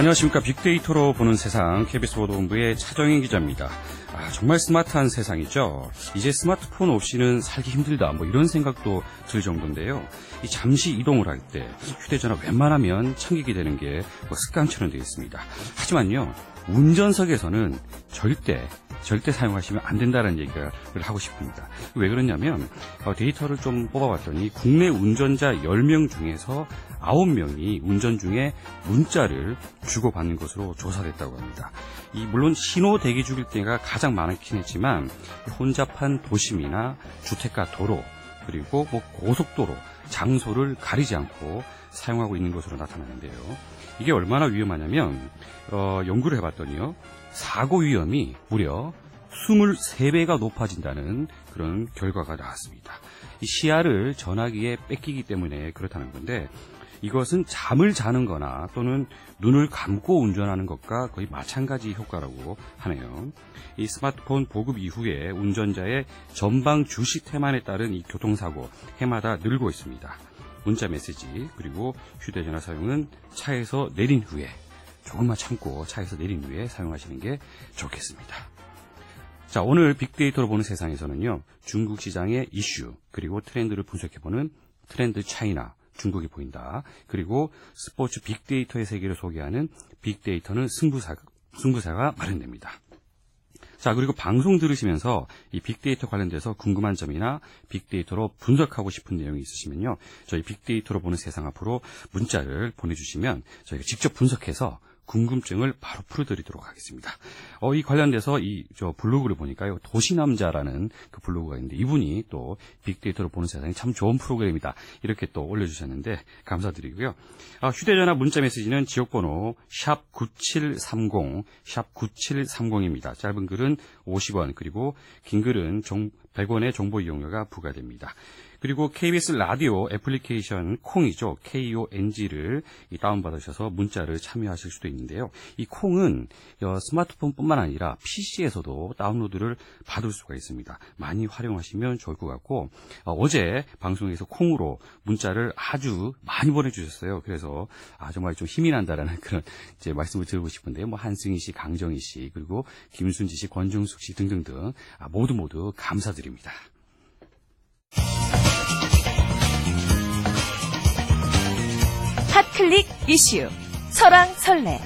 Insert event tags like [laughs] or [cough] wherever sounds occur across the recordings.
안녕하십니까. 빅데이터로 보는 세상 KBS 보도본부의 차정인 기자입니다. 아, 정말 스마트한 세상이죠. 이제 스마트폰 없이는 살기 힘들다. 뭐 이런 생각도 들 정도인데요. 이 잠시 이동을 할 때 휴대전화 웬만하면 챙기게 되는 게 뭐 습관처럼 되어 있습니다. 하지만요. 운전석에서는 절대 절대 사용하시면 안 된다는 얘기를 하고 싶습니다. 왜 그러냐면 어, 데이터를 좀 뽑아봤더니 국내 운전자 10명 중에서 9명이 운전 중에 문자를 주고받는 것으로 조사됐다고 합니다. 이 물론 신호 대기 중일 때가 가장 많긴 했지만 혼잡한 도심이나 주택가 도로 그리고 뭐 고속도로 장소를 가리지 않고 사용하고 있는 것으로 나타나는데요. 이게 얼마나 위험하냐면 어, 연구를 해봤더니요. 사고 위험이 무려 23배가 높아진다는 그런 결과가 나왔습니다. 이 시야를 전화기에 뺏기기 때문에 그렇다는 건데 이것은 잠을 자는 거나 또는 눈을 감고 운전하는 것과 거의 마찬가지 효과라고 하네요. 이 스마트폰 보급 이후에 운전자의 전방 주식 태만에 따른 이 교통사고 해마다 늘고 있습니다. 문자 메시지 그리고 휴대전화 사용은 차에서 내린 후에 조금만 참고 차에서 내린 후에 사용하시는 게 좋겠습니다. 자, 오늘 빅데이터로 보는 세상에서는요, 중국 시장의 이슈, 그리고 트렌드를 분석해보는 트렌드 차이나, 중국이 보인다. 그리고 스포츠 빅데이터의 세계를 소개하는 빅데이터는 승부사, 승부사가 마련됩니다. 자, 그리고 방송 들으시면서 이 빅데이터 관련돼서 궁금한 점이나 빅데이터로 분석하고 싶은 내용이 있으시면요. 저희 빅데이터로 보는 세상 앞으로 문자를 보내주시면 저희가 직접 분석해서 궁금증을 바로 풀어드리도록 하겠습니다. 어, 이 관련돼서 이 저 블로그를 보니까요. 도시남자라는 그 블로그가 있는데 이분이 또 빅데이터로 보는 세상이 참 좋은 프로그램이다. 이렇게 또 올려주셨는데 감사드리고요. 아, 휴대전화 문자 메시지는 지역번호 샵 9730, 샵 9730입니다. 짧은 글은 50원 그리고 긴 글은 100원의 정보 이용료가 부과됩니다. 그리고 KBS 라디오 애플리케이션 콩이죠. KONG를 다운받으셔서 문자를 참여하실 수도 있는데요. 이 콩은 어, 스마트폰뿐만 아니라 PC에서도 다운로드를 받을 수가 있습니다. 많이 활용하시면 좋을 것 같고 어, 제 방송에서 콩으로 문자를 아주 많이 보내주셨어요. 그래서 아 정말 좀 힘이 난다라는 [laughs] 그런 이제 말씀을 드리고 싶은데요. 뭐 한승희 씨, 강정희 씨, 그리고 김순지 씨, 권정숙 씨 등등등 아, 모두 모두 감사드립니다. 핫클릭 이슈 설왕설래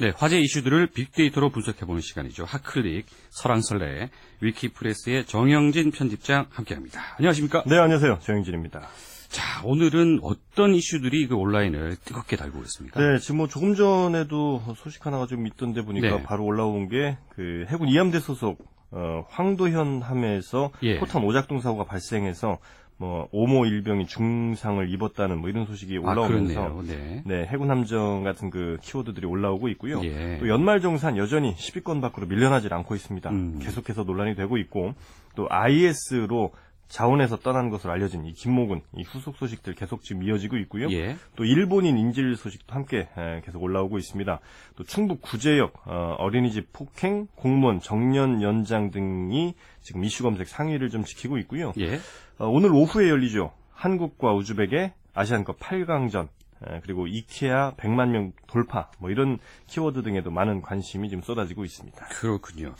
네, 화제 이슈들을 빅데이터로 분석해보는 시간이죠. 핫클릭 설왕설래 위키프레스의 정영진 편집장 함께합니다. 안녕하십니까? 네, 안녕하세요. 정영진입니다. 자, 오늘은 어떤 이슈들이 그 온라인을 뜨겁게 달고 있습니까? 네, 지금 뭐 조금 전에도 소식 하나가 좀 있던데 보니까 네. 바로 올라온 게 그 해군 이함대 소속 어, 황도현 함에서 예. 포탄 오작동 사고가 발생해서 뭐 오모 일병이 중상을 입었다는 뭐 이런 소식이 아, 올라오면서 그렇네요. 네. 네, 해군 함정 같은 그 키워드들이 올라오고 있고요. 예. 또 연말 정산 여전히 10위권 밖으로 밀려나질 않고 있습니다. 음. 계속해서 논란이 되고 있고 또 IS로 자원에서 떠난 것으로 알려진 이 김모군 이 후속 소식들 계속 지금 이어지고 있고요. 예. 또 일본인 인질 소식도 함께 에, 계속 올라오고 있습니다. 또 충북 구제역 어, 어린이집 폭행, 공무원 정년 연장 등이 지금 이슈 검색 상위를 좀 지키고 있고요. 예. 어, 오늘 오후에 열리죠. 한국과 우즈벡의 아시안컵 8강전 에, 그리고 이케아 100만 명 돌파 뭐 이런 키워드 등에도 많은 관심이 지금 쏟아지고 있습니다. 그렇군요.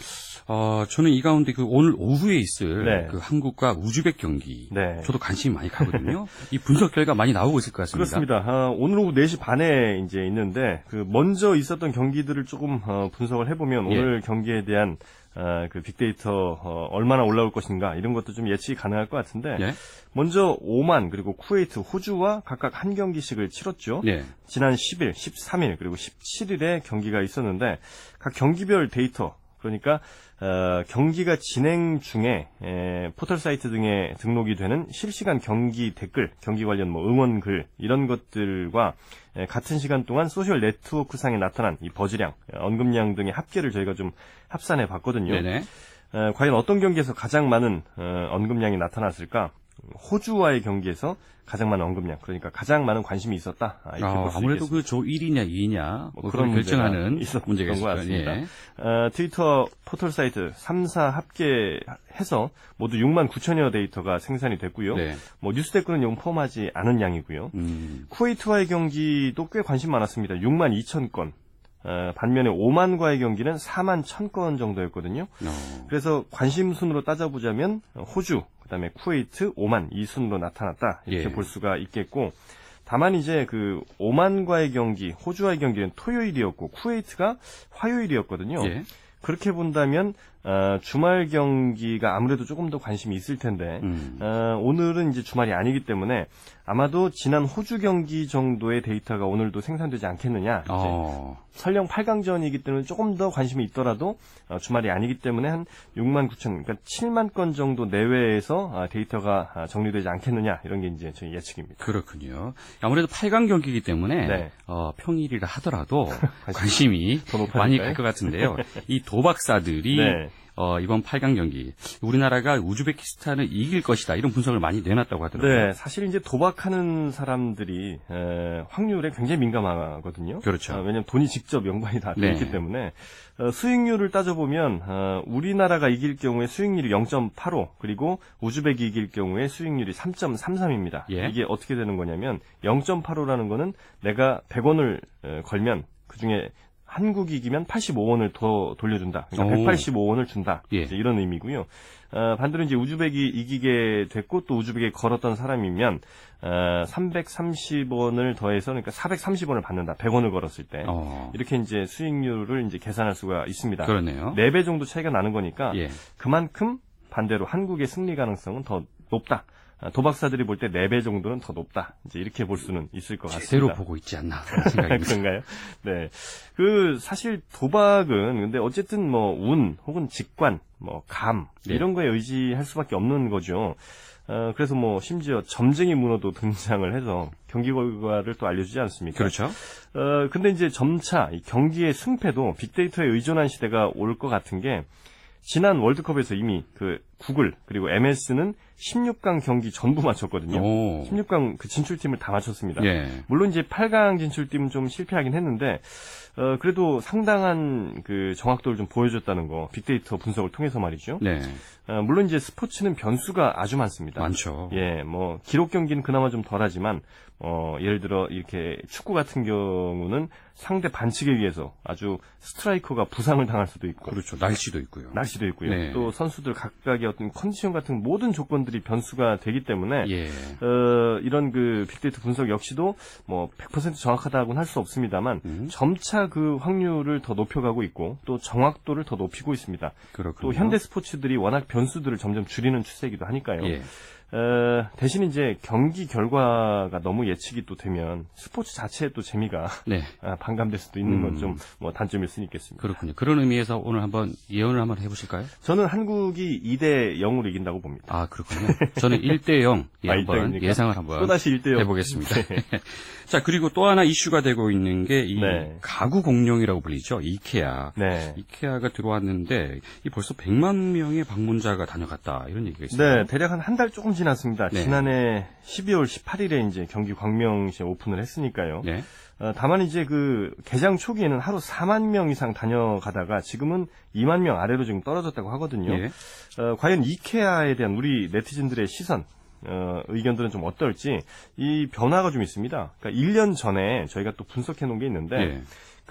어, 저는 이 가운데 그 오늘 오후에 있을 네. 그 한국과 우즈벡 경기. 네. 저도 관심이 많이 가거든요. 이 분석 결과 많이 나오고 있을 것 같습니다. 그렇습니다. 아, 오늘 오후 4시 반에 이제 있는데 그 먼저 있었던 경기들을 조금 어, 분석을 해보면 예. 오늘 경기에 대한 아, 그 빅데이터 어, 얼마나 올라올 것인가 이런 것도 좀 예측이 가능할 것 같은데 예. 먼저 오만 그리고 쿠웨이트, 호주와 각각 한 경기씩을 치렀죠. 네. 지난 10일, 13일 그리고 17일에 경기가 있었는데 각 경기별 데이터 그러니까 어, 경기가 진행 중에 에, 포털 사이트 등에 등록이 되는 실시간 경기 댓글, 경기 관련 뭐 응원 글 이런 것들과 에, 같은 시간 동안 소셜 네트워크 상에 나타난 이 buzz량, 언급량 등의 합계를 저희가 좀 합산해 봤거든요. 네네. 에, 과연 어떤 경기에서 가장 많은 어, 언급량이 나타났을까? 호주와의 경기에서 가장 많은 언급량, 그러니까 가장 많은 관심이 있었다. 아, 이렇게 아, 볼수 아무래도 있겠습니다. 그조 1위냐 2위냐 뭐뭐 그런 결정하는 문제가 있었던 것. 같습니다. 예. 어, 트위터 포털 사이트 3사 합계해서 모두 6만 9천여 데이터가 생산이 됐고요. 네. 뭐 뉴스 댓글은 용 포함하지 않은 양이고요. 음, 쿠웨이트와의 경기도 꽤 관심 많았습니다. 6만 2천 건. 어, 반면에 오만과의 경기는 4만 1천 건 정도였거든요. 어, 그래서 관심 순으로 따져보자면 호주, 그다음에 쿠웨이트, 오만 이 순으로 나타났다 이렇게 예. 볼 수가 있겠고 다만 이제 그 오만과의 경기, 호주와의 경기는 토요일이었고 쿠웨이트가 화요일이었거든요. 예. 그렇게 본다면 어, 주말 경기가 아무래도 조금 더 관심이 있을 텐데 음. 어, 오늘은 이제 주말이 아니기 때문에 아마도 지난 호주 경기 정도의 데이터가 오늘도 생산되지 않겠느냐. 어, 설령 8강전이기 때문에 조금 더 관심이 있더라도 어, 주말이 아니기 때문에 한 6만 9천, 그러니까 7만 건 정도 내외에서 아, 데이터가 아, 정리되지 않겠느냐 이런 게 이제 저희 예측입니다. 그렇군요. 아무래도 8강 경기이기 때문에 네. 어, 평일이라 하더라도 [laughs] 관심이 더? 많이 갈 것 같은데요. [laughs] 이 도박사들이 네. 어, 이번 8강 경기 우리나라가 우즈베키스탄을 이길 것이다 이런 분석을 많이 내놨다고 하더라고요. 네, 사실 이제 도박하는 사람들이 에, 확률에 굉장히 민감하거든요. 그렇죠. 어, 왜냐하면 돈이 직접 연관이 다 되어 네. 있기 때문에 어, 수익률을 따져보면 어, 우리나라가 이길 경우에 수익률이 0.85 그리고 우즈벡이 이길 경우에 수익률이 3.33입니다. 예. 이게 어떻게 되는 거냐면 0.85라는 거는 내가 100원을 걸면 그 중에 한국이 이기면 85원을 더 돌려준다. 그러니까 오. 185원을 준다. 예. 이런 의미고요. 어, 반대로 이제 우즈벡이 이기게 됐고 또 우즈벡에 걸었던 사람이면 어, 330원을 더해서 그러니까 430원을 받는다. 100원을 걸었을 때. 어, 이렇게 이제 수익률을 이제 계산할 수가 있습니다. 그러네요. 4배 정도 차이가 나는 거니까 예. 그만큼 반대로 한국의 승리 가능성은 더 높다. 아, 도박사들이 볼 때 4배 정도는 더 높다. 이제 이렇게 볼 수는 있을 것 같습니다. 제대로 보고 있지 않나 그런. [laughs] 그런가요? 네. 그 사실 도박은 근데 어쨌든 뭐 운 혹은 직관, 뭐감 네. 이런 거에 의지할 수밖에 없는 거죠. 어, 그래서 뭐 심지어 점쟁이 문어도 [laughs] 등장을 해서 경기 결과를 또 알려주지 않습니까? 그렇죠. 어, 근데 이제 점차 이 경기의 승패도 빅데이터에 의존한 시대가 올 것 같은 게 지난 월드컵에서 이미 그 구글 그리고 MS는 16강 경기 전부 맞췄거든요. 오. 16강 그 진출팀을 다 맞췄습니다. 예. 물론 이제 8강 진출팀은 좀 실패하긴 했는데 어, 그래도 상당한 그 정확도를 좀 보여줬다는 거 빅데이터 분석을 통해서 말이죠. 네. 어, 물론 이제 스포츠는 변수가 아주 많습니다. 많죠. 예, 뭐 기록 경기는 그나마 좀 덜하지만 어, 예를 들어 이렇게 축구 같은 경우는 상대 반칙에 의해서 아주 스트라이커가 부상을 당할 수도 있고 그렇죠. 날씨도 있고요. 날씨도 있고요. 네. 또 선수들 각각의 어떤 컨디션 같은 모든 조건들이 변수가 되기 때문에 예. 어, 이런 그 빅데이터 분석 역시도 뭐 100% 정확하다고는 할 수 없습니다만 음. 점차 그 확률을 더 높여가고 있고 또 정확도를 더 높이고 있습니다. 그렇군요. 또 현대 스포츠들이 워낙 변수들을 점점 줄이는 추세이기도 하니까요. 예. 어, 대신 이제 경기 결과가 너무 예측이 또 되면 스포츠 자체에 또 재미가 [laughs] 네. 아, 반감될 수도 있는 건 음. 좀뭐 단점일 수는 있겠습니다. 그렇군요. 그런 의미에서 오늘 한번 예언을 한번 해보실까요? 저는 한국이 2대 0으로 이긴다고 봅니다. 아, 그렇군요. 저는 1대 0 예, [laughs] 아, 한번 1대 0? 예상을 한번 또다시 1대 0 해보겠습니다. [laughs] 자, 그리고 또 하나 이슈가 되고 있는 게이 네. 가구 공룡이라고 불리죠. 이케아. 네. 이케아가 들어왔는데 이 벌써 100만 명의 방문자가 다녀갔다. 이런 얘기가 있어요. 네, 대략 한 한 달 조금 지 났습니다. 네. 지난해 12월 18일에 이제 경기 광명시에 오픈을 했으니까요. 네. 어, 다만 이제 그 개장 초기에는 하루 4만 명 이상 다녀가다가 지금은 2만 명 아래로 지금 떨어졌다고 하거든요. 예. 어, 과연 이케아에 대한 우리 네티즌들의 시선, 어, 의견들은 좀 어떨지 이 변화가 좀 있습니다. 그러니까 1년 전에 저희가 또 분석해 놓은 게 있는데 예.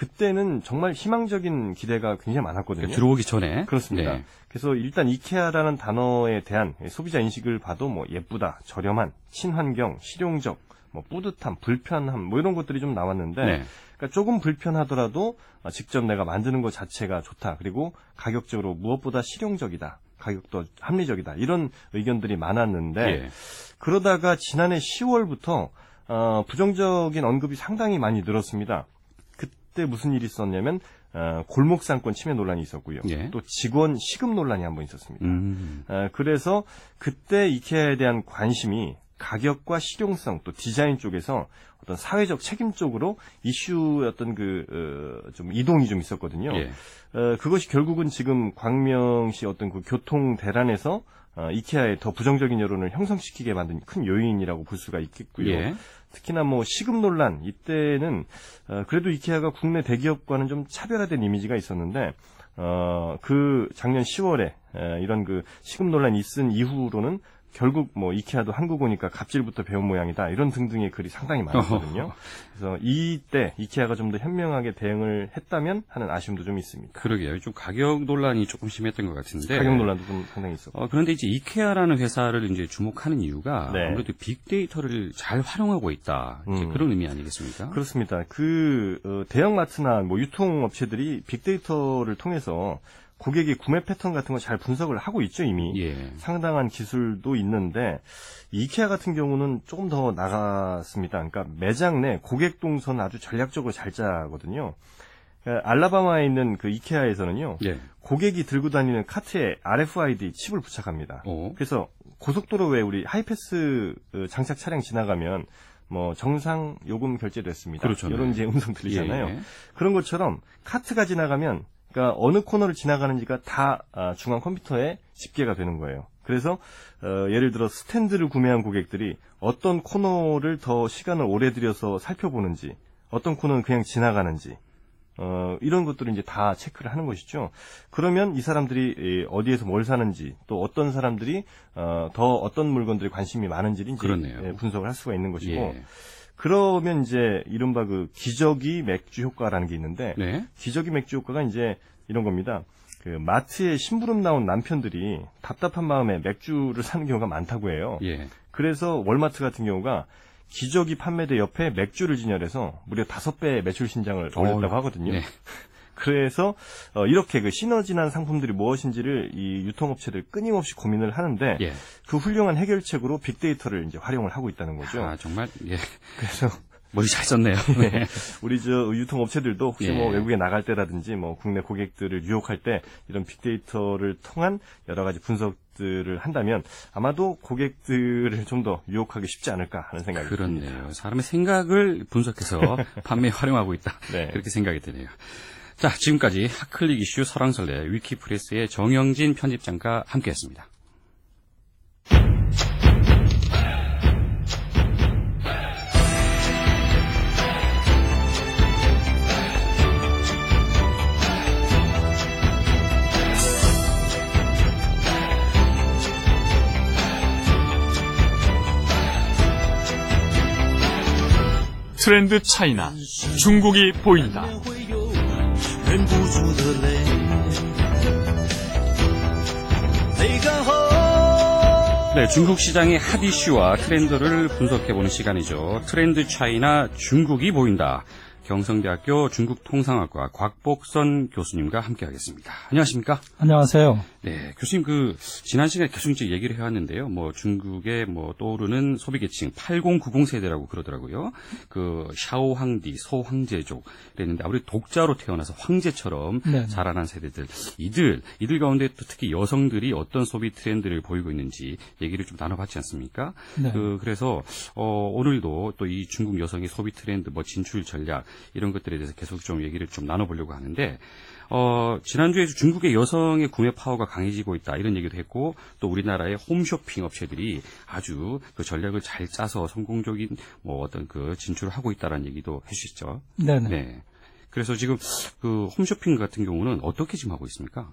그때는 정말 희망적인 기대가 굉장히 많았거든요. 그러니까 들어오기 전에 그렇습니다. 네. 그래서 일단 이케아라는 단어에 대한 소비자 인식을 봐도 뭐 예쁘다, 저렴한, 친환경, 실용적, 뭐 뿌듯함, 불편함 뭐 이런 것들이 좀 나왔는데 네. 그러니까 조금 불편하더라도 아, 직접 내가 만드는 것 자체가 좋다. 그리고 가격적으로 무엇보다 실용적이다. 가격도 합리적이다. 이런 의견들이 많았는데 예. 그러다가 지난해 10월부터 어, 부정적인 언급이 상당히 많이 늘었습니다. 그때 무슨 일이 있었냐면 어, 골목상권 침해 논란이 있었고요. 예. 또 직원 시급 논란이 한 번 있었습니다. 음. 어, 그래서 그때 이케아에 대한 관심이 가격과 실용성 또 디자인 쪽에서 어떤 사회적 책임 쪽으로 이슈였던 그, 어, 좀 이동이 좀 있었거든요. 예. 어, 그것이 결국은 지금 광명시 어떤 그 교통 대란에서 어, 이케아에 더 부정적인 여론을 형성시키게 만든 큰 요인이라고 볼 수가 있겠고요. 예. 특히나 뭐 시급 논란 이때는 어, 그래도 이케아가 국내 대기업과는 좀 차별화된 이미지가 있었는데 어, 그 작년 10월에 이런 그 시급 논란이 있은 이후로는 결국 뭐 이케아도 한국 오니까 갑질부터 배운 모양이다 이런 등등의 글이 상당히 많았거든요. 그래서 이때 이케아가 좀 더 현명하게 대응을 했다면 하는 아쉬움도 좀 있습니다. 그러게요. 좀 가격 논란이 조금 심했던 것 같은데. 가격 논란도 좀 상당히 있었고. 어, 그런데 이제 이케아라는 회사를 이제 주목하는 이유가 네. 아무래도 빅데이터를 잘 활용하고 있다. 음. 그런 의미 아니겠습니까? 그렇습니다. 그 어, 대형 마트나 뭐 유통업체들이 빅데이터를 통해서 고객의 구매 패턴 같은 거 잘 분석을 하고 있죠 이미. 예. 상당한 기술도 있는데 이케아 같은 경우는 조금 더 나갔습니다. 그러니까 매장 내 고객 동선 아주 전략적으로 잘 짜거든요. 그러니까 알라바마에 있는 그 이케아에서는요. 예. 고객이 들고 다니는 카트에 RFID 칩을 부착합니다. 어. 그래서 고속도로에 우리 하이패스 어, 장착 차량 지나가면 뭐 정상 요금 결제됐습니다. 그렇죠. 네. 이런 이제 음성 들리잖아요. 예, 예. 그런 것처럼 카트가 지나가면 그러니까 어느 코너를 지나가는지가 다 아, 중앙 컴퓨터에 집계가 되는 거예요. 그래서 어, 예를 들어 스탠드를 구매한 고객들이 어떤 코너를 더 시간을 오래 들여서 살펴보는지, 어떤 코너는 그냥 지나가는지, 어, 이런 것들을 이제 다 체크를 하는 것이죠. 그러면 이 사람들이 이, 어디에서 뭘 사는지, 또 어떤 사람들이 어, 더 어떤 물건들에 관심이 많은지를 이제. 예, 분석을 할 수가 있는 것이고, 예. 그러면 이제 이른바 그 기저귀 맥주 효과라는 게 있는데, 네. 기저귀 맥주 효과가 이제 이런 겁니다. 그 마트에 심부름 나온 남편들이 답답한 마음에 맥주를 사는 경우가 많다고 해요. 예. 그래서 월마트 같은 경우가 기저귀 판매대 옆에 맥주를 진열해서 무려 다섯 배의 매출 신장을 올렸다고 하거든요. 네. 그래서 어, 이렇게 그 시너지난 상품들이 무엇인지를 이 유통업체들 끊임없이 고민을 하는데 예. 그 훌륭한 해결책으로 빅데이터를 이제 활용을 하고 있다는 거죠. 아, 정말, 예. 그래서 [laughs] 머리 잘 썼네요. [laughs] 네. 우리 저 유통업체들도 혹시 예. 뭐 외국에 나갈 때라든지 뭐 국내 고객들을 유혹할 때 이런 빅데이터를 통한 여러 가지 분석들을 한다면 아마도 고객들을 좀 더 유혹하기 쉽지 않을까 하는 생각이 듭니다. 그렇네요. 사람의 생각을 분석해서 [laughs] 판매에 활용하고 있다. 네. 그렇게 생각이 드네요. 자, 지금까지 하클릭 이슈 설왕설래 위키프레스의 정영진 편집장과 함께했습니다. 트렌드 차이나 중국이 보인다. 忍不住的泪。泪干后。 네, 중국 시장의 핫 이슈와 트렌드를 분석해보는 시간이죠. 트렌드 차이나 중국이 보인다. 경성대학교 중국통상학과 곽복선 교수님과 함께하겠습니다. 안녕하십니까? 안녕하세요. 네, 교수님 그 지난 시간에 계속 이제 얘기를 해왔는데요. 뭐 중국의 뭐 떠오르는 소비 계층 8090 세대라고 그러더라고요. 그 샤오 황디, 소 황제족 그랬는데 아무래도 독자로 태어나서 황제처럼 네. 자라난 세대들 이들 이들 가운데 또 특히 여성들이 어떤 소비 트렌드를 보이고 있는지 얘기를 좀 나눠봤지 않습니까? 네. 그 그래서 어 오늘도 또 이 중국 여성의 소비 트렌드 뭐 진출 전략 이런 것들에 대해서 계속 좀 얘기를 좀 나눠보려고 하는데 어, 지난주에 중국의 여성의 구매 파워가 강해지고 있다 이런 얘기도 했고 또 우리나라의 홈쇼핑 업체들이 아주 그 전략을 잘 짜서 성공적인 뭐 어떤 그 진출을 하고 있다라는 얘기도 해주셨죠. 네네. 네. 그래서 지금 그 홈쇼핑 같은 경우는 어떻게 지금 하고 있습니까?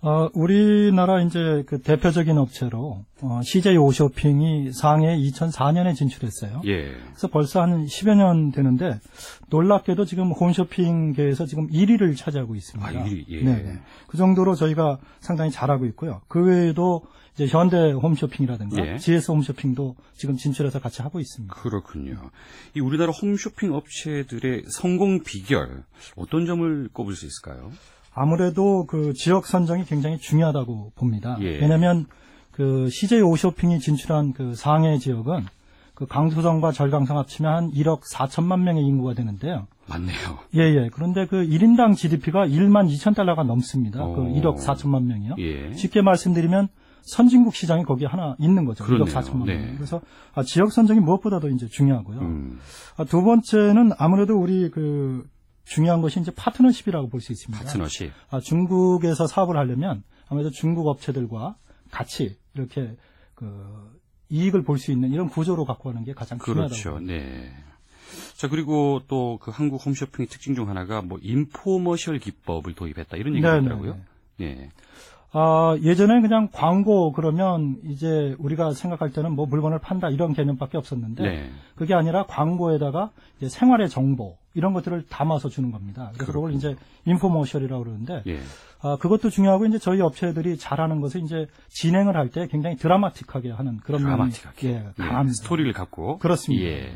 어, 우리나라 이제 그 대표적인 업체로 어, CJ 오쇼핑이 상해 2004년에 진출했어요. 예. 그래서 벌써 한 10여 년 되는데 놀랍게도 지금 홈쇼핑계에서 지금 1위를 차지하고 있습니다. 아, 1위, 예. 네. 그 정도로 저희가 상당히 잘하고 있고요. 그 외에도 이제 현대 홈쇼핑이라든가 예. GS 홈쇼핑도 지금 진출해서 같이 하고 있습니다. 그렇군요. 이 우리나라 홈쇼핑 업체들의 성공 비결 어떤 점을 꼽을 수 있을까요? 아무래도 그 지역 선정이 굉장히 중요하다고 봅니다. 예. 왜냐하면 그 CJ 오쇼핑이 진출한 그 상해 지역은 그 강수성과 절강성 합치면 한 1억 4천만 명의 인구가 되는데요. 맞네요. 예, 예. 그런데 그 1인당 GDP가 1만 2천 달러가 넘습니다. 그 오. 1억 4천만 명이요. 예. 쉽게 말씀드리면 선진국 시장이 거기 하나 있는 거죠. 그러네요. 1억 4천만 네. 명. 그래서 아, 지역 선정이 무엇보다도 이제 중요하고요. 음, 아, 두 번째는 아무래도 우리 그 중요한 것이 이제 파트너십이라고 볼 수 있습니다. 파트너십. 아, 중국에서 사업을 하려면 아무래도 중국 업체들과 같이 이렇게 그 이익을 볼 수 있는 이런 구조로 갖고 가는 게 가장 중요하다고 그렇죠. 네. 자, 그리고 또 그 한국 홈쇼핑의 특징 중 하나가 뭐 인포머셜 기법을 도입했다 이런 얘기가 네, 있더라고요. 네, 네. 아, 예전에 그냥 광고 그러면 이제 우리가 생각할 때는 뭐 물건을 판다 이런 개념밖에 없었는데 네. 그게 아니라 광고에다가 이제 생활의 정보 이런 것들을 담아서 주는 겁니다. 그래서 그걸. 이제 인포머셜이라고 그러는데 예. 아, 그것도 중요하고 이제 저희 업체들이 잘하는 것은 이제 진행을 할 때 굉장히 드라마틱하게 하는 그런 드라마틱하게. 예, 네, 강합니다. 스토리를 갖고. 그렇습니다. 예.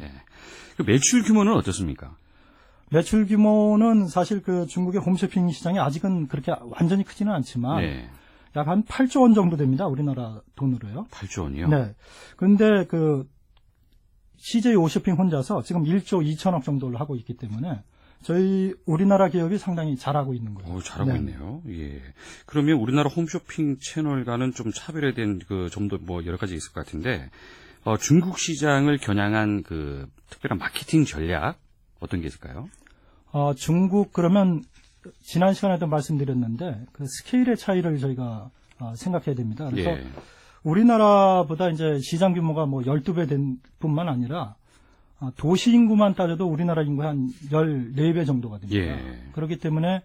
그 매출 규모는 어떻습니까? 매출 규모는 사실 그 중국의 홈쇼핑 시장이 아직은 그렇게 완전히 크지는 않지만 네. 약 한 8조 원 정도 됩니다. 우리나라 돈으로요. 8조 원이요? 네. 근데 그 CJ 오쇼핑 혼자서 지금 1조 2천억 정도를 하고 있기 때문에 저희 우리나라 기업이 상당히 잘하고 있는 거예요. 오, 잘하고 네. 있네요. 예. 그러면 우리나라 홈쇼핑 채널과는 좀 차별화된 그 점도 뭐 여러 가지 있을 것 같은데, 어, 중국 시장을 겨냥한 그 특별한 마케팅 전략 어떤 게 있을까요? 어, 중국 그러면 지난 시간에도 말씀드렸는데 그 스케일의 차이를 저희가 어, 생각해야 됩니다. 그래서 예. 우리나라보다 이제 시장 규모가 뭐 12배 된 뿐만 아니라 어, 도시 인구만 따져도 우리나라 인구 한 14배 정도가 됩니다. 예. 그렇기 때문에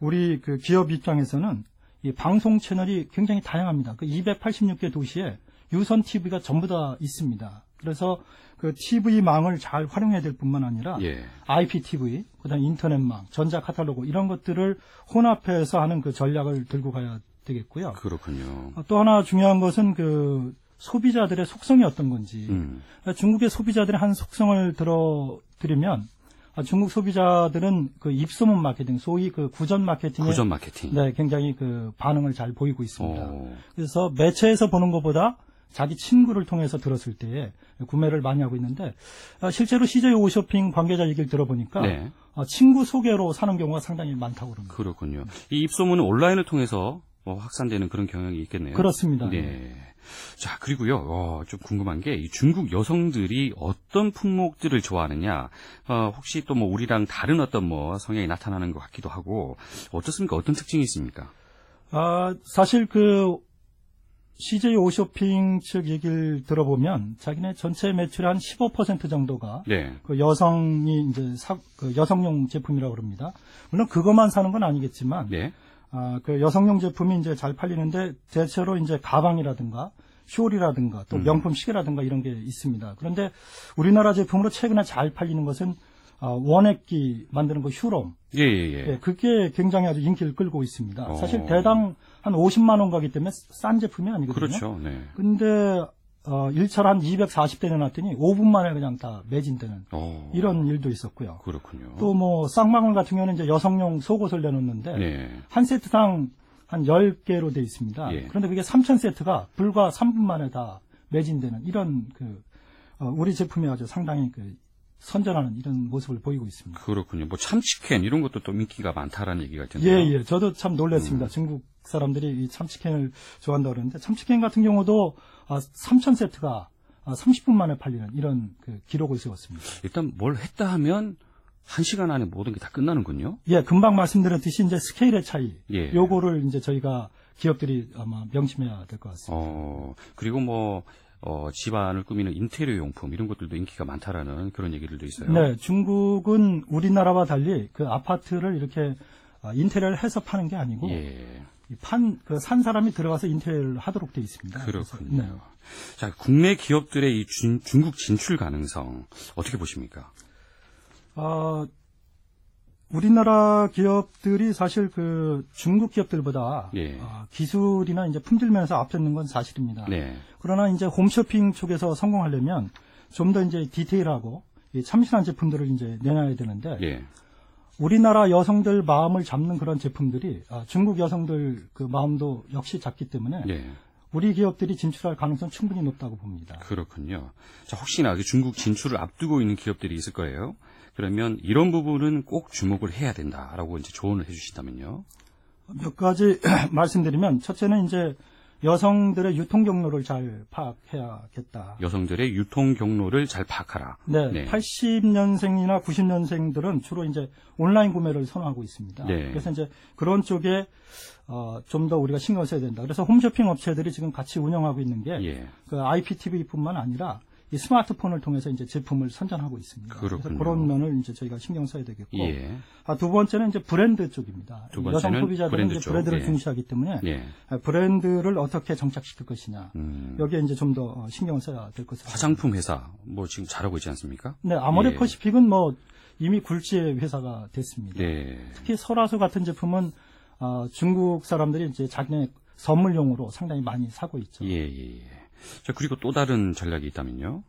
우리 그 기업 입장에서는 이 방송 채널이 굉장히 다양합니다. 그 286개 도시에 유선 TV가 전부 다 있습니다. 그래서 그 TV망을 잘 활용해야 될 뿐만 아니라 예. IPTV, 그다음 인터넷망, 전자 카탈로그 이런 것들을 혼합해서 하는 그 전략을 들고 가야 되겠고요. 그렇군요. 어, 또 하나 중요한 것은 그 소비자들의 속성이 어떤 건지. 음. 중국의 소비자들의 한 속성을 들어드리면 아, 중국 소비자들은 그 입소문 마케팅, 소위 그 구전 마케팅에 구전 마케팅. 네, 굉장히 그 반응을 잘 보이고 있습니다. 오. 그래서 매체에서 보는 것보다 자기 친구를 통해서 들었을 때 구매를 많이 하고 있는데 아, 실제로 CJ 오쇼핑 관계자 얘기를 들어보니까 네. 아, 친구 소개로 사는 경우가 상당히 많다고 그럽니다. 그렇군요. 이 입소문은 온라인을 통해서 뭐 확산되는 그런 경향이 있겠네요. 그렇습니다. 네. 자, 그리고요, 어, 좀 궁금한 게, 이 중국 여성들이 어떤 품목들을 좋아하느냐, 어, 혹시 또 뭐 우리랑 다른 어떤 뭐 성향이 나타나는 것 같기도 하고, 어떻습니까? 어떤 특징이 있습니까? 아, 사실 그 CJ 오쇼핑 측 얘기를 들어보면 자기네 전체 매출의 한 15% 정도가 네. 그 여성이 이제 사, 그 여성용 제품이라고 그럽니다. 물론 그것만 사는 건 아니겠지만 네. 아, 그 여성용 제품이 이제 잘 팔리는데 대체로 이제 가방이라든가 숄이라든가 또 음. 명품 시계라든가 이런 게 있습니다. 그런데 우리나라 제품으로 최근에 잘 팔리는 것은 아, 원액기 만드는 거 휴롬. 예, 예, 예. 예, 그게 굉장히 아주 인기를 끌고 있습니다. 어. 사실 대당 한 50만 원 가기 때문에 싼 제품이 아니거든요. 그렇죠. 네. 근데 어, 1차를 한 240대 내놨더니 5분 만에 그냥 다 매진되는 어, 이런 일도 있었고요. 그렇군요. 또 뭐 쌍방울 같은 경우는 이제 여성용 속옷을 내놓는데 네. 한 세트당 한 10개로 돼 있습니다. 예. 그런데 그게 3천 세트가 불과 3분 만에 다 매진되는 이런 그 어, 우리 제품이 아주 상당히 그 선전하는 이런 모습을 보이고 있습니다. 그렇군요. 뭐 참치캔 이런 것도 또 인기가 많다라는 얘기가 예, 있던데요. 예. 저도 참 놀랐습니다. 중국 사람들이 이 참치캔을 좋아한다 그러는데 참치캔 같은 경우도 아, 3천 세트가 아, 30분 만에 팔리는 이런 그 기록을 세웠습니다. 일단 뭘 했다 하면 한 시간 안에 모든 게 다 끝나는군요. 예, 금방 말씀드렸듯이 이제 스케일의 차이. 예. 요거를 이제 저희가 기업들이 아마 명심해야 될 것 같습니다. 어, 그리고 뭐, 어, 집안을 꾸미는 인테리어 용품 이런 것들도 인기가 많다라는 그런 얘기들도 있어요. 네, 중국은 우리나라와 달리 그 아파트를 이렇게 아, 인테리어를 해서 파는 게 아니고 예. 이 판, 그 산 사람이 들어가서 인테리어를 하도록 돼 있습니다. 그렇군요. 네. 자, 국내 기업들의 이 준- 중국 진출 가능성 어떻게 보십니까? 아, 우리나라 기업들이 사실 그 중국 기업들보다 예. 아, 기술이나 이제 품질 면에서 앞섰는 건 사실입니다. 네. 그러나 이제 홈쇼핑 쪽에서 성공하려면 좀 더 이제 디테일하고 이 참신한 제품들을 이제 내놔야 되는데 예. 우리나라 여성들 마음을 잡는 그런 제품들이 아, 중국 여성들 그 마음도 역시 잡기 때문에 예. 우리 기업들이 진출할 가능성 충분히 높다고 봅니다. 그렇군요. 자, 혹시나 그 중국 진출을 앞두고 있는 기업들이 있을 거예요. 그러면 이런 부분은 꼭 주목을 해야 된다라고 이제 조언을 해주신다면요. 몇 가지 [clears throat] 말씀드리면 첫째는 이제 여성들의 유통 경로를 잘 파악해야겠다. 여성들의 유통 경로를 잘 파악하라. 네, 네. 80년생이나 90년생들은 주로 이제 온라인 구매를 선호하고 있습니다. 네. 그래서 이제 그런 쪽에 어, 좀 더 우리가 신경 을 써야 된다. 그래서 홈쇼핑 업체들이 지금 같이 운영하고 있는 게 예. 그 IPTV뿐만 아니라 이 스마트폰을 통해서 이제 제품을 선전하고 있습니다. 그렇군요. 래서 그런 면을 이제 저희가 신경 써야 되겠고, 예. 아, 두 번째는 이제 브랜드 쪽입니다. 두 여성 번째는 소비자들은 브랜드 이제 쪽. 브랜드를 예. 중시하기 때문에 예. 아, 브랜드를 어떻게 정착시킬 것이냐 음. 여기에 이제 좀 더 신경을 써야 될 것으로 화장품 회사 뭐 지금 잘하고 있지 않습니까? 네, 아모레 예. 퍼시픽은 뭐 이미 굴지의 회사가 됐습니다. 네. 특히 설화수 같은 제품은 어, 중국 사람들이 이제 자기네 선물용으로 상당히 많이 사고 있죠. 예, 예, 예. 자, 그리고 또 다른 전략이 있다면요?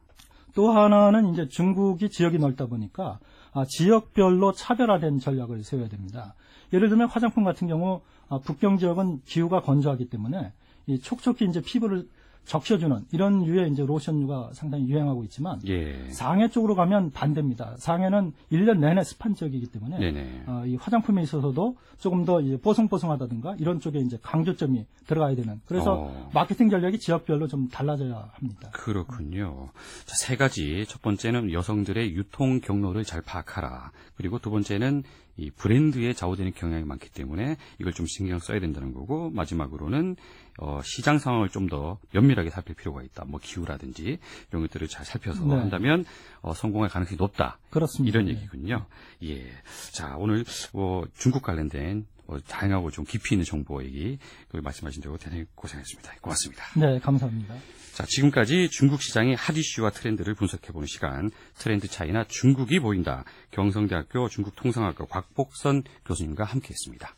또 하나는 이제 중국이 지역이 넓다 보니까 아, 지역별로 차별화된 전략을 세워야 됩니다. 예를 들면 화장품 같은 경우 아, 북경 지역은 기후가 건조하기 때문에 이 촉촉히 이제 피부를 적셔주는 이런 유의 이제 로션류가 상당히 유행하고 있지만 예. 상해 쪽으로 가면 반대입니다. 상해는 1년 내내 습한 지역이기 때문에 네네. 어, 이 화장품에 있어서도 조금 더 이제 뽀송뽀송하다든가 이런 쪽에 이제 강조점이 들어가야 되는 그래서 어. 마케팅 전략이 지역별로 좀 달라져야 합니다. 그렇군요. 자, 세 가지. 첫 번째는 여성들의 유통 경로를 잘 파악하라. 그리고 두 번째는 이 브랜드에 좌우되는 경향이 많기 때문에 이걸 좀 신경 써야 된다는 거고 마지막으로는 어, 시장 상황을 좀 더 면밀하게 살필 필요가 있다. 뭐 기후라든지 이런 것들을 잘 살펴서 네. 한다면 어, 성공할 가능성이 높다. 그렇습니다. 이런 네. 얘기군요. 예. 자, 오늘 어, 중국 관련된 어, 다양하고 좀 깊이 있는 정보 얘기 그 말씀하신 대로 대단히 고생했습니다. 고맙습니다. 네, 감사합니다. 자, 지금까지 중국 시장의 핫 이슈와 트렌드를 분석해보는 시간, 트렌드 차이나 중국이 보인다. 경성대학교 중국통상학과 곽복선 교수님과 함께했습니다.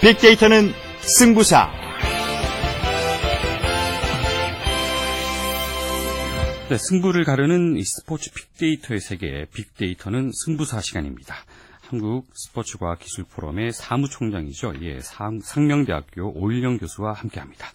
빅데이터는 승부사. 네, 승부를 가르는 이 스포츠 빅데이터의 세계, 빅데이터는 승부사 시간입니다. 한국 스포츠과학 기술 포럼의 사무총장이죠. 예, 상, 상명대학교 오일영 교수와 함께합니다.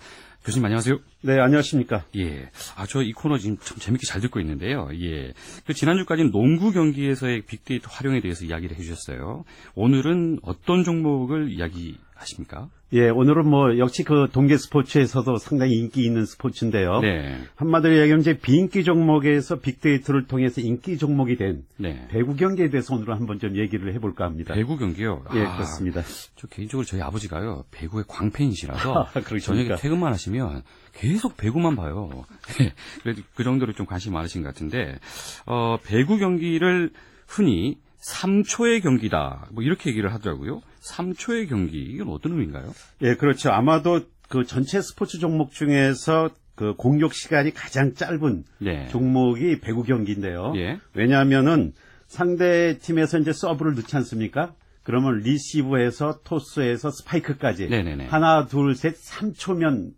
교수님 안녕하세요. 네, 안녕하십니까. 예. 아, 저 이 코너 지금 참 재밌게 잘 듣고 있는데요. 예. 그 지난주까지는 농구 경기에서의 빅데이터 활용에 대해서 이야기를 해주셨어요. 오늘은 어떤 종목을 이야기 하십니까? 예, 오늘은 뭐 역시 그 동계 스포츠에서도 상당히 인기 있는 스포츠인데요. 네. 한마디로 얘기하면 이제 비인기 종목에서 빅데이터를 통해서 인기 종목이 된 네. 배구 경기에 대해서 오늘 한번 좀 얘기를 해볼까 합니다. 배구 경기요? 예, 아, 그렇습니다. 저 개인적으로 저희 아버지가요, 배구의 광팬이시라서, [laughs] 아? 저녁에 퇴근만 하시면 계속 배구만 봐요. [laughs] 그래도 그 정도로 좀 관심이 많으신 것 같은데, 어, 배구 경기를 흔히 3초의 경기다. 뭐 이렇게 얘기를 하더라고요. 3초의 경기. 이건 어떤 의미인가요? 예, 그렇죠. 아마도 그 전체 스포츠 종목 중에서 그 공격 시간이 가장 짧은 네. 종목이 배구 경기인데요. 예. 왜냐하면은 상대 팀에서 이제 서브를 넣지 않습니까? 그러면 리시브에서 토스에서 스파이크까지 네네네. 하나 둘 셋 3초면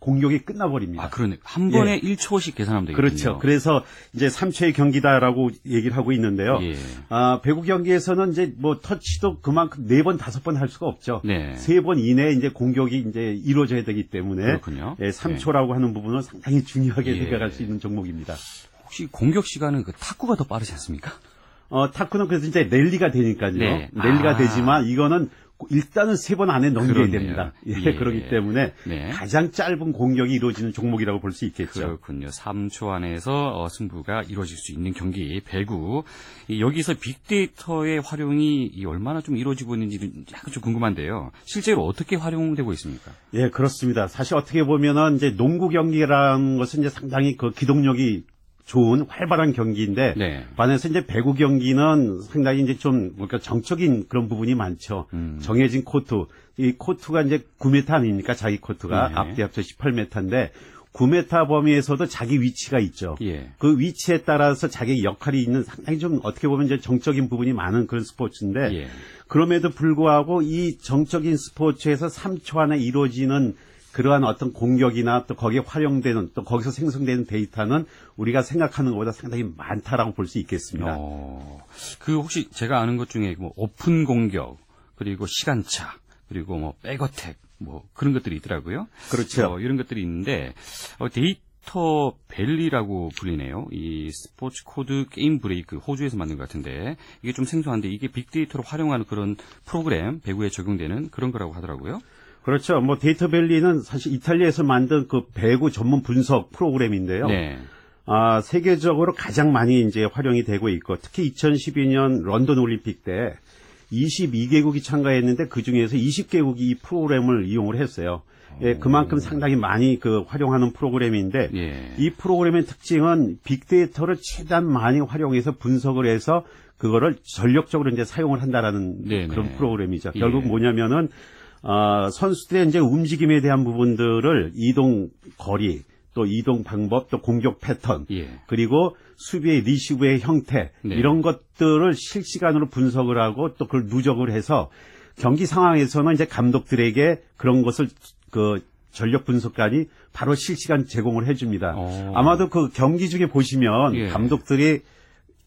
공격이 끝나버립니다. 아, 그러네. 한 번에 1초씩 계산하면 되겠군요. 예. 그렇죠. 그래서 이제 3초의 경기다라고 얘기를 하고 있는데요. 예. 아, 배구 경기에서는 이제 뭐 터치도 그만큼 네번 다섯 번할 수가 없죠. 네. 세번 이내에 이제 공격이 이제 이루어져야 되기 때문에 그렇군요. 예, 3초라고 하는 부분은 상당히 중요하게 예. 생각할 수 있는 종목입니다. 혹시 공격 시간은 그 탁구가 더 빠르지 않습니까? 어, 탁구는 그래서 이제 랠리가 되니까요. 네. 랠리가 아. 되지만 이거는 일단은 세 번 안에 넘겨야 그렇네요. 됩니다. 예, 예. 그렇기 때문에 네. 가장 짧은 공격이 이루어지는 종목이라고 볼 수 있겠죠. 그렇군요. 3초 안에서 어, 승부가 이루어질 수 있는 경기 배구. 이 여기서 빅데이터의 활용이 이 얼마나 좀 이루어지고 있는지 약간 좀 궁금한데요. 실제로 어떻게 활용되고 있습니까? 예, 그렇습니다. 사실 어떻게 보면은 이제 농구 경기라는 것은 이제 상당히 그 기동력이 좋은 활발한 경기인데 네. 반해서 이제 배구 경기는 상당히 이제 좀 뭔가 정적인 그런 부분이 많죠. 음. 정해진 코트. 이 코트가 이제 9m 아닙니까? 자기 코트가 네. 앞뒤 합쳐 18m인데 9m 범위에서도 자기 위치가 있죠. 예. 그 위치에 따라서 자기 역할이 있는 상당히 좀 어떻게 보면 이제 정적인 부분이 많은 그런 스포츠인데 예. 그럼에도 불구하고 이 정적인 스포츠에서 3초 안에 이루어지는 그러한 어떤 공격이나 또 거기에 활용되는 또 거기서 생성되는 데이터는 우리가 생각하는 것보다 상당히 많다라고 볼 수 있겠습니다. 어, 그 혹시 제가 아는 것 중에 뭐 오픈 공격 그리고 시간차 그리고 뭐 백어택 뭐 그런 것들이 있더라고요. 그렇죠. 어, 이런 것들이 있는데 어, 데이 Data Volley라고 불리네요. 이 Sportscode Gamebreak 호주에서 만든 것 같은데 이게 좀 생소한데 이게 빅데이터로 활용하는 그런 프로그램 배구에 적용되는 그런 거라고 하더라고요. 그렇죠. 뭐 Data Volley는 사실 이탈리아에서 만든 그 배구 전문 분석 프로그램인데요. 네. 아, 세계적으로 가장 많이 이제 활용이 되고 있고 특히 2012년 런던 올림픽 때 22개국이 참가했는데 그 중에서 20개국이 이 프로그램을 이용을 했어요. 예, 그만큼 상당히 많이 그 활용하는 프로그램인데 예. 이 프로그램의 특징은 빅데이터를 최대한 많이 활용해서 분석을 해서 그거를 전력적으로 이제 사용을 한다라는 네네. 그런 프로그램이죠. 예. 결국 뭐냐면은 아, 선수들의 이제 움직임에 대한 부분들을 이동 거리, 또 이동 방법, 또 공격 패턴, 예. 그리고 수비의 리시브의 형태 네. 이런 것들을 실시간으로 분석을 하고 또 그걸 누적을 해서 경기 상황에서는 이제 감독들에게 그런 것을 그 전력 분석관이 바로 실시간 제공을 해줍니다. 어. 아마도 그 경기 중에 보시면 예. 감독들이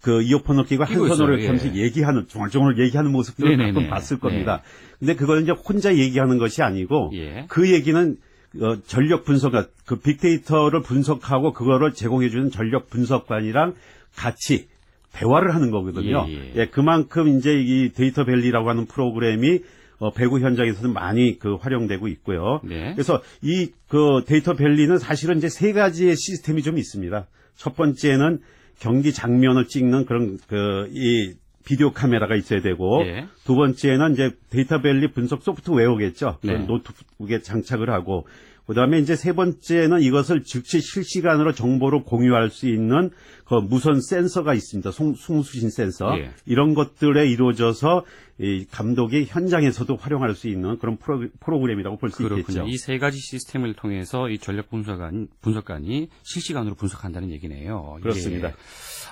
그 이어폰을 끼고 한 손으로 있어요. 이렇게 하면서 예. 얘기하는 중얼중얼 얘기하는 모습들을 네네네. 가끔 봤을 겁니다. 근데 그걸 이제 혼자 얘기하는 것이 아니고 예. 그 얘기는 어, 전력 분석가 그 빅데이터를 분석하고 그거를 제공해주는 전력 분석관이랑 같이 대화를 하는 거거든요. 예, 예. 그만큼 이제 이 Data Volley라고 하는 프로그램이 어, 배구 현장에서는 많이 그 활용되고 있고요. 네. 그래서 이 그 Data Volley는 사실은 이제 세 가지의 시스템이 좀 있습니다. 첫 번째는 경기 장면을 찍는 그런 그 이 비디오 카메라가 있어야 되고 예. 두 번째는 이제 Data Volley 분석 소프트웨어겠죠. 네. 노트북에 장착을 하고 그다음에 이제 세 번째는 이것을 즉시 실시간으로 정보를 공유할 수 있는 그 무선 센서가 있습니다. 송, 송수신 센서 예. 이런 것들에 이루어져서 이 감독이 현장에서도 활용할 수 있는 그런 프로, 프로그램이라고 볼 수 있겠죠. 그렇군요. 이세 가지 시스템을 통해서 이 전력 분석관, 분석관이 실시간으로 분석한다는 얘기네요. 이게. 그렇습니다.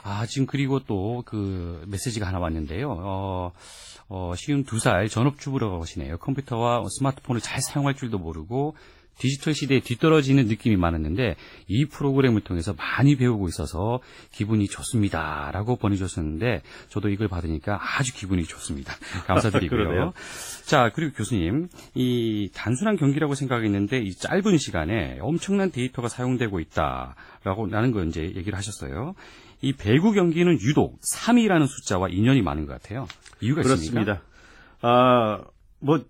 아, 지금 그리고 또 그 메시지가 하나 왔는데요. 어, 어, 쉬운 두 살 전업주부라시네요. 컴퓨터와 스마트폰을 잘 사용할 줄도 모르고 디지털 시대에 뒤떨어지는 느낌이 많았는데 이 프로그램을 통해서 많이 배우고 있어서 기분이 좋습니다 라고 보내주셨는데 저도 이걸 받으니까 아주 기분이 좋습니다. [laughs] 감사드리고요. 자 그리고 교수님 이 단순한 경기라고 생각했는데 이 짧은 시간에 엄청난 데이터가 사용되고 있다라고 나는 거 이제 얘기를 하셨어요. 이 배구 경기는 유독 3이라는 숫자와 인연이 많은 것 같아요. 이유가 있습니까? 그렇습니다. 아, 뭐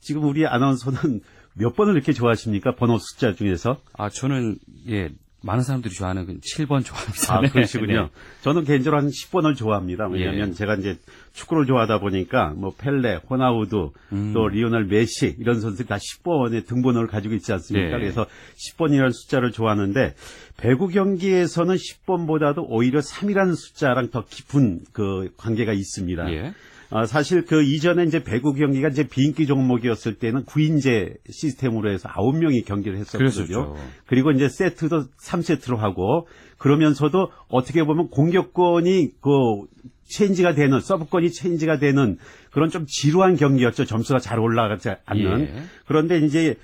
지금 우리 아나운서는 몇 번을 이렇게 좋아하십니까? 번호 숫자 중에서? 아 저는 예 많은 사람들이 좋아하는 그 7번 좋아합니다. 아, 네. 그러시군요. [laughs] 네. 저는 개인적으로 한 10번을 좋아합니다. 왜냐하면 예. 제가 이제 축구를 좋아하다 보니까 뭐 펠레, 호나우두, 음. 또 리오넬 메시 이런 선수들 다 10번의 등번호를 가지고 있지 않습니까? 네. 그래서 10번이라는 숫자를 좋아하는데 배구 경기에서는 10번보다도 오히려 3이라는 숫자랑 더 깊은 그 관계가 있습니다. 예. 아, 사실 그 이전에 이제 배구 경기가 이제 비인기 종목이었을 때는 9인제 시스템으로 해서 9명이 경기를 했었거든요. 그리고 이제 세트도 3세트로 하고 그러면서도 어떻게 보면 공격권이 그 체인지가 되는 서브권이 체인지가 되는 그런 좀 지루한 경기였죠. 점수가 잘 올라가지 않는. 예. 그런데 이제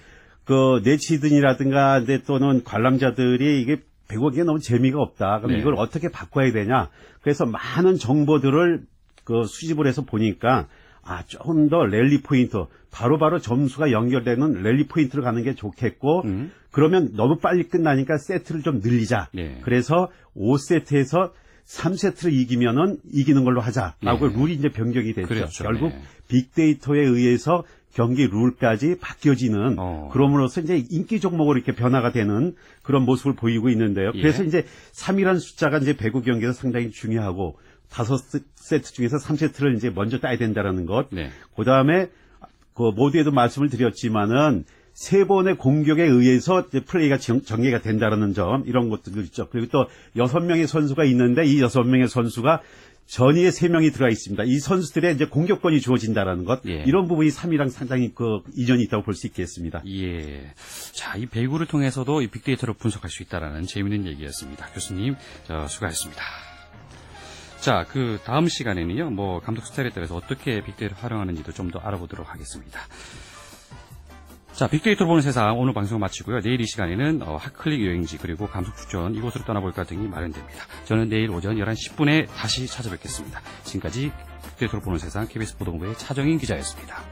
그 네치든이라든가 이제 또는 관람자들이 이게 배구기가 너무 재미가 없다. 그럼 네. 이걸 어떻게 바꿔야 되냐? 그래서 많은 정보들을 그 수집을 해서 보니까 아, 조금 더 랠리 포인트, 바로 바로 점수가 연결되는 랠리 포인트를 가는 게 좋겠고, 음. 그러면 너무 빨리 끝나니까 세트를 좀 늘리자. 네. 그래서 5세트에서 3세트를 이기면은 이기는 걸로 하자라고 네. 룰이 이제 변경이 됐죠. 그렇죠. 결국 네. 빅데이터에 의해서 경기 룰까지 바뀌어지는 어. 그럼으로써 이제 인기 종목으로 이렇게 변화가 되는 그런 모습을 보이고 있는데요. 예. 그래서 이제 3이라는 숫자가 이제 배구 경기에서 상당히 중요하고 다섯 세트 중에서 3세트를 이제 먼저 따야 된다라는 것. 네. 그다음에 그 모두에도 말씀을 드렸지만은 세 번의 공격에 의해서 플레이가 정, 정리가 된다라는 점 이런 것들도 있죠. 그리고 또 여섯 명의 선수가 있는데 이 여섯 명의 선수가 전위에 세 명이 들어가 있습니다. 이 선수들의 이제 공격권이 주어진다라는 것 예. 이런 부분이 3이랑 상당히 그 이전이 있다고 볼 수 있겠습니다. 예. 자, 이 배구를 통해서도 이 빅데이터를 분석할 수 있다라는 재미있는 얘기였습니다. 교수님, 저, 수고하셨습니다. 자, 그 다음 시간에는요, 뭐, 감독 스타일에 따라서 어떻게 빅데이터를 활용하는지도 좀 더 알아보도록 하겠습니다. 자, 빅데이터로 보는 세상 오늘 방송 마치고요. 내일 이 시간에는 어, 핫클릭 여행지 그리고 감독 추천 이곳으로 떠나볼까 등이 마련됩니다. 저는 내일 오전 11시 10분에 다시 찾아뵙겠습니다. 지금까지 빅데이터로 보는 세상 KBS 보도본부의 차정인 기자였습니다.